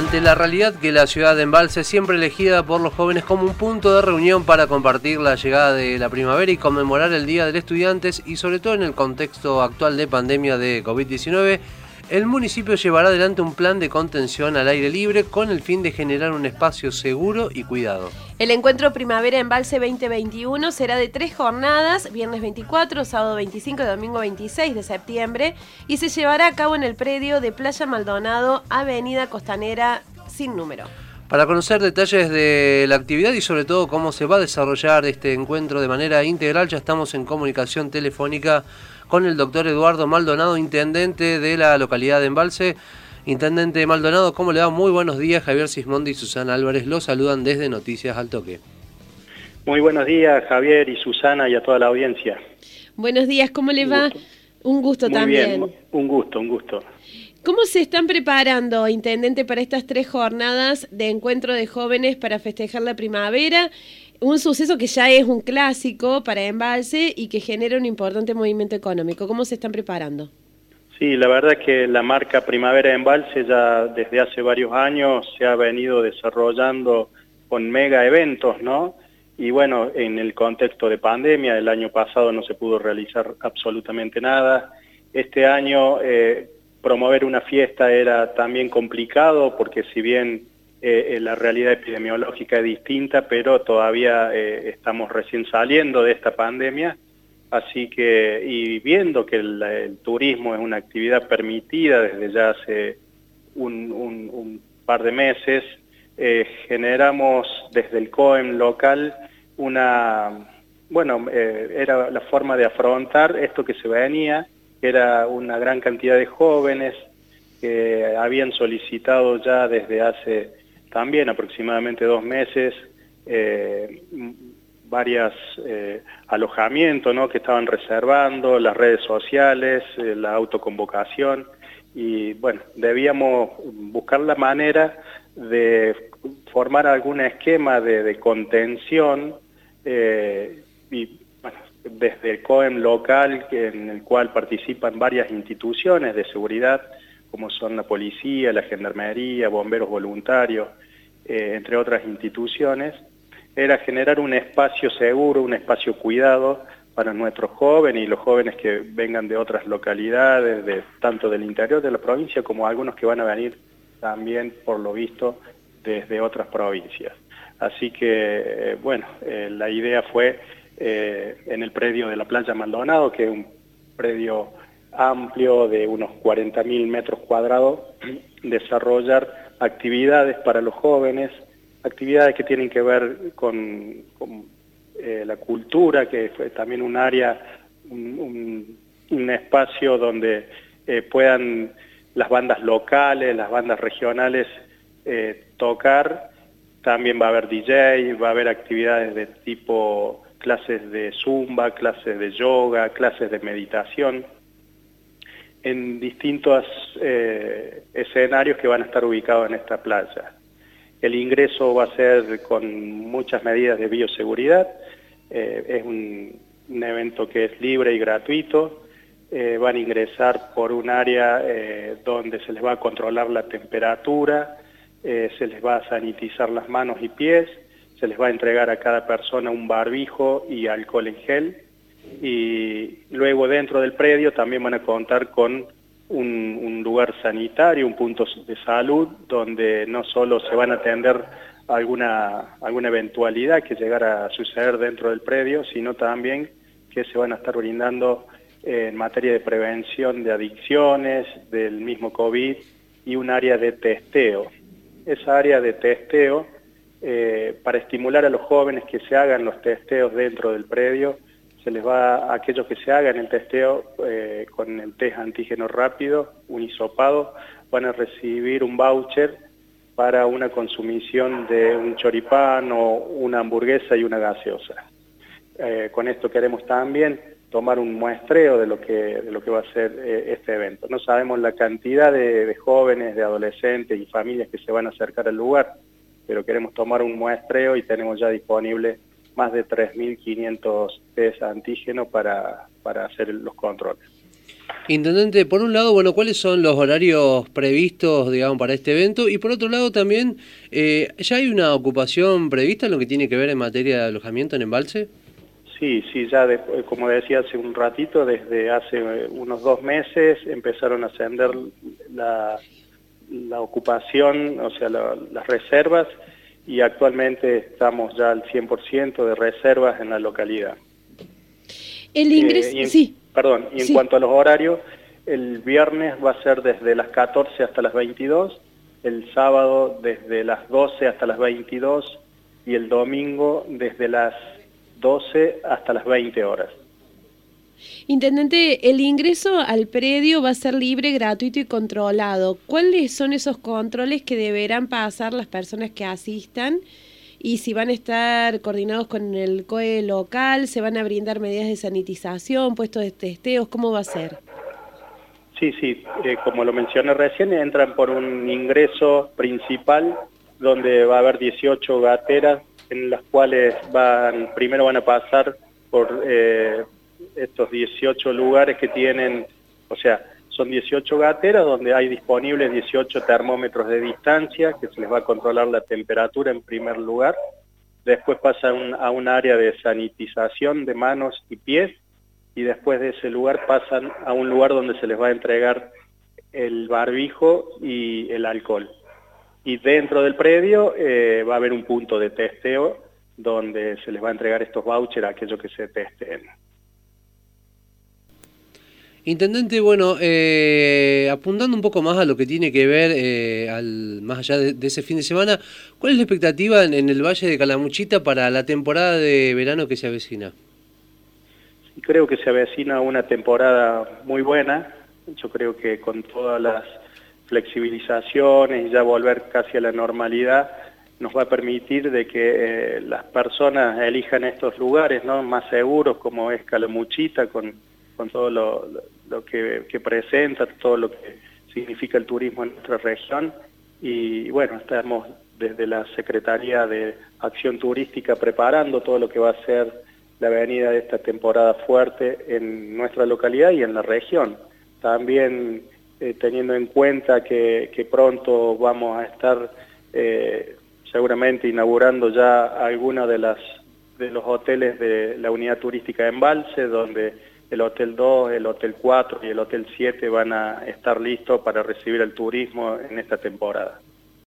Ante la realidad que la ciudad de Embalse, siempre elegida por los jóvenes como un punto de reunión para compartir la llegada de la primavera y conmemorar el Día del Estudiantes y sobre todo en el contexto actual de pandemia de COVID-19, el municipio llevará adelante un plan de contención al aire libre con el fin de generar un espacio seguro y cuidado. El encuentro Primavera Embalse 2021 será de tres jornadas, viernes 24, sábado 25 y domingo 26 de septiembre, y se llevará a cabo en el predio de Playa Maldonado, Avenida Costanera sin número. Para conocer detalles de la actividad y sobre todo cómo se va a desarrollar este encuentro de manera integral, ya estamos en comunicación telefónica con el doctor Eduardo Maldonado, intendente de la localidad de Embalse. Intendente Maldonado, ¿cómo le va? Muy buenos días. Javier Sismondi y Susana Álvarez lo saludan desde Noticias al Toque. Muy buenos días, Javier y Susana y a toda la audiencia. Buenos días, ¿cómo le va? Un gusto también. un gusto, un gusto. ¿Cómo se están preparando, Intendente, para estas tres jornadas de encuentro de jóvenes para festejar la primavera? un suceso que ya es un clásico para Embalse y que genera un importante movimiento económico. ¿Cómo se están preparando? Sí, la verdad es que la marca Primavera Embalse ya desde hace varios años se ha venido desarrollando con mega eventos, ¿no? Y bueno, en el contexto de pandemia, el año pasado no se pudo realizar absolutamente nada. Este año eh, promover una fiesta era también complicado porque si bien eh, eh, la realidad epidemiológica es distinta, pero todavía eh, estamos recién saliendo de esta pandemia, así que, y viendo que el, turismo es una actividad permitida desde ya hace un, par de meses, generamos desde el COEM local una, bueno, era la forma de afrontar esto que se venía, era una gran cantidad de jóvenes que habían solicitado ya desde hace también aproximadamente dos meses, eh, varios eh, alojamientos ¿no? que estaban reservando, las redes sociales, eh, la autoconvocación, y bueno, debíamos buscar la manera de formar algún esquema de, contención y desde el COEM local en el cual participan varias instituciones de seguridad como son la policía, la gendarmería, bomberos voluntarios, eh, entre otras instituciones, era generar un espacio seguro, un espacio cuidado para nuestros jóvenes y los jóvenes que vengan de otras localidades, de, tanto del interior de la provincia como algunos que van a venir también, por lo visto, desde otras provincias. Así que, eh, bueno, eh, la idea fue en el predio de la playa Maldonado, que es un predio amplio de unos 40.000 metros cuadrados, desarrollar actividades para los jóvenes, actividades que tienen que ver con, eh, la cultura, que fue también un área, un, espacio donde eh, puedan las bandas locales, las bandas regionales eh, tocar. También va a haber DJ, va a haber actividades de tipo clases de zumba, clases de yoga, clases de meditación en distintos eh, escenarios que van a estar ubicados en esta playa. El ingreso va a ser con muchas medidas de bioseguridad, eh, es un, evento que es libre y gratuito, eh, van a ingresar por un área donde se les va a controlar la temperatura, se les va a sanitizar las manos y pies, se les va a entregar a cada persona un barbijo y alcohol en gel, y luego dentro del predio también van a contar con un, lugar sanitario, un punto de salud, donde no solo se van a atender alguna, alguna eventualidad que llegara a suceder dentro del predio, sino también que se van a estar brindando en materia de prevención de adicciones, del mismo COVID y un área de testeo. Esa área de testeo, eh, para estimular a los jóvenes que se hagan los testeos dentro del predio, se les va a aquellos que se hagan el testeo eh, con el test antígeno rápido, un hisopado, van a recibir un voucher para una consumición de un choripán o una hamburguesa y una gaseosa. Eh, con esto queremos también tomar un muestreo de lo que, de lo que va a ser este evento. No sabemos la cantidad de, de jóvenes, de adolescentes y familias que se van a acercar al lugar, pero queremos tomar un muestreo y tenemos ya disponible más de 3.500 test antígenos para, para hacer los controles. Intendente, por un lado, bueno, ¿cuáles son los horarios previstos, digamos, para este evento? Y por otro lado también, eh, ¿ya hay una ocupación prevista en lo que tiene que ver en materia de alojamiento en embalse? Sí, sí, ya como decía hace un ratito, desde hace unos dos meses empezaron a ascender la, la ocupación, o sea, las reservas, y actualmente estamos ya al 100% de reservas en la localidad. El ingreso, eh, sí. Perdón, y en cuanto a los horarios, el viernes va a ser desde las 14 hasta las 22, el sábado desde las 12 hasta las 22 y el domingo desde las 12 hasta las 20 horas. Intendente, el ingreso al predio va a ser libre, gratuito y controlado. ¿Cuáles son esos controles que deberán pasar las personas que asistan? Y si van a estar coordinados con el COE local, se van a brindar medidas de sanitización, puestos de testeos, ¿cómo va a ser? Sí, sí, eh, como lo mencioné recién, entran por un ingreso principal donde va a haber 18 gateras en las cuales van primero van a pasar por eh, estos 18 lugares que tienen, o sea, son 18 gateras donde hay disponibles 18 termómetros de distancia que se les va a controlar la temperatura en primer lugar. Después pasa a un área de sanitización de manos y pies y después de ese lugar pasan a un lugar donde se les va a entregar el barbijo y el alcohol. Y dentro del predio eh, va a haber un punto de testeo donde se les va a entregar estos vouchers a aquellos que se testen. Intendente, bueno, eh, apuntando un poco más a lo que tiene que ver, eh, al, más allá de, ese fin de semana, ¿cuál es la expectativa en, el Valle de Calamuchita para la temporada de verano que se avecina? Creo que se avecina una temporada muy buena, yo creo que con todas las flexibilizaciones y ya volver casi a la normalidad, nos va a permitir de que eh, las personas elijan estos lugares ¿no? más seguros como es Calamuchita, con con todo lo, que, presenta, todo lo que significa el turismo en nuestra región. Y bueno, estamos desde la Secretaría de Acción Turística preparando todo lo que va a ser la venida de esta temporada fuerte en nuestra localidad y en la región. También eh, teniendo en cuenta que, pronto vamos a estar eh, seguramente inaugurando ya algunos de, las, de los hoteles de la unidad turística de Embalse, donde el Hotel 2, el Hotel 4 y el Hotel 7 van a estar listos para recibir el turismo en esta temporada.